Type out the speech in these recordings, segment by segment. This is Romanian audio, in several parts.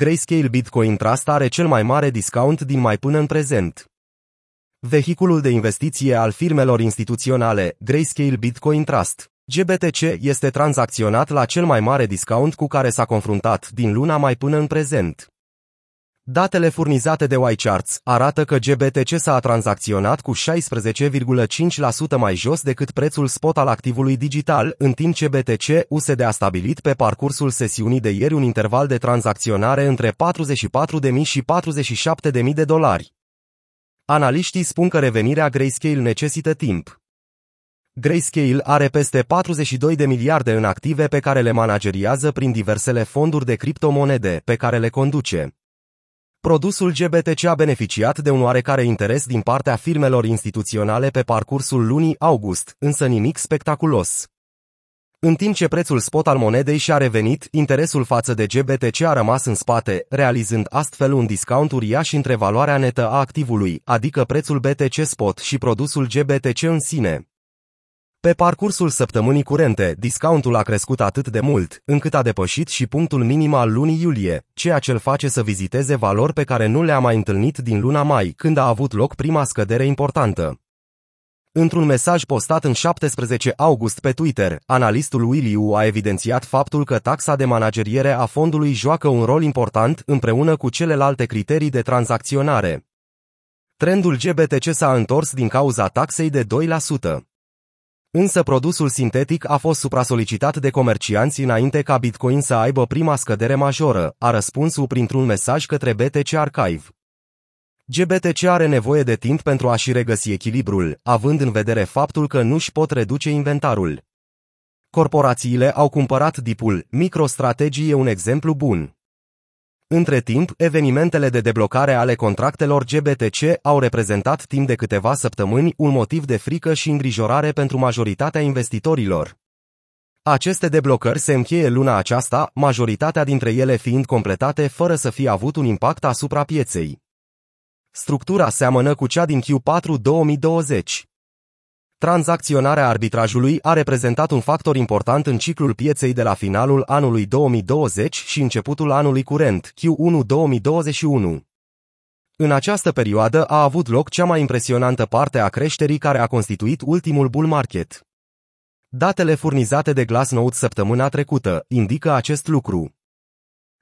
Grayscale Bitcoin Trust are cel mai mare discount din mai până în prezent. Vehiculul de investiție al firmelor instituționale, Grayscale Bitcoin Trust, GBTC, este tranzacționat la cel mai mare discount cu care s-a confruntat din luna mai până în prezent. Datele furnizate de YCharts arată că GBTC s-a tranzacționat cu 16,5% mai jos decât prețul spot al activului digital, în timp ce BTC USD a stabilit pe parcursul sesiunii de ieri un interval de tranzacționare între 44.000 și 47.000 de dolari. Analiștii spun că revenirea Grayscale necesită timp. Grayscale are peste 42 de miliarde în active pe care le manageriază prin diversele fonduri de criptomonede pe care le conduce. Produsul GBTC a beneficiat de un oarecare interes din partea firmelor instituționale pe parcursul lunii august, însă nimic spectaculos. În timp ce prețul spot al monedei și-a revenit, interesul față de GBTC a rămas în spate, realizând astfel un discount uriaș între valoarea netă a activului, adică prețul BTC spot și produsul GBTC în sine. Pe parcursul săptămânii curente, discountul a crescut atât de mult, încât a depășit și punctul minim al lunii iulie, ceea ce îl face să viziteze valori pe care nu le-a mai întâlnit din luna mai, când a avut loc prima scădere importantă. Într-un mesaj postat în 17 august pe Twitter, analistul Williu a evidențiat faptul că taxa de manageriere a fondului joacă un rol important împreună cu celelalte criterii de tranzacționare. Trendul GBTC s-a întors din cauza taxei de 2%. Însă produsul sintetic a fost supra-solicitat de comercianți înainte ca Bitcoin să aibă prima scădere majoră, a răspuns printr-un mesaj către BTC Archive. GBTC are nevoie de timp pentru a-și regăsi echilibrul, având în vedere faptul că nu-și pot reduce inventarul. Corporațiile au cumpărat dipul, MicroStrategy e un exemplu bun. Între timp, evenimentele de deblocare ale contractelor GBTC au reprezentat timp de câteva săptămâni un motiv de frică și îngrijorare pentru majoritatea investitorilor. Aceste deblocări se încheie luna aceasta, majoritatea dintre ele fiind completate fără să fie avut un impact asupra pieței. Structura seamănă cu cea din Q4 2020. Tranzacționarea arbitrajului a reprezentat un factor important în ciclul pieței de la finalul anului 2020 și începutul anului curent, Q1 2021. În această perioadă a avut loc cea mai impresionantă parte a creșterii care a constituit ultimul bull market. Datele furnizate de Glassnode săptămâna trecută indică acest lucru.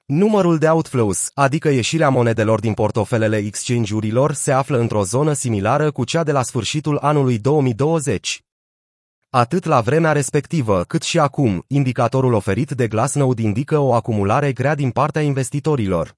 Numărul de outflows, adică ieșirea monedelor din portofelele exchange-urilor, se află într-o zonă similară cu cea de la sfârșitul anului 2020. Atât la vremea respectivă, cât și acum, indicatorul oferit de Glassnode indică o acumulare grea din partea investitorilor.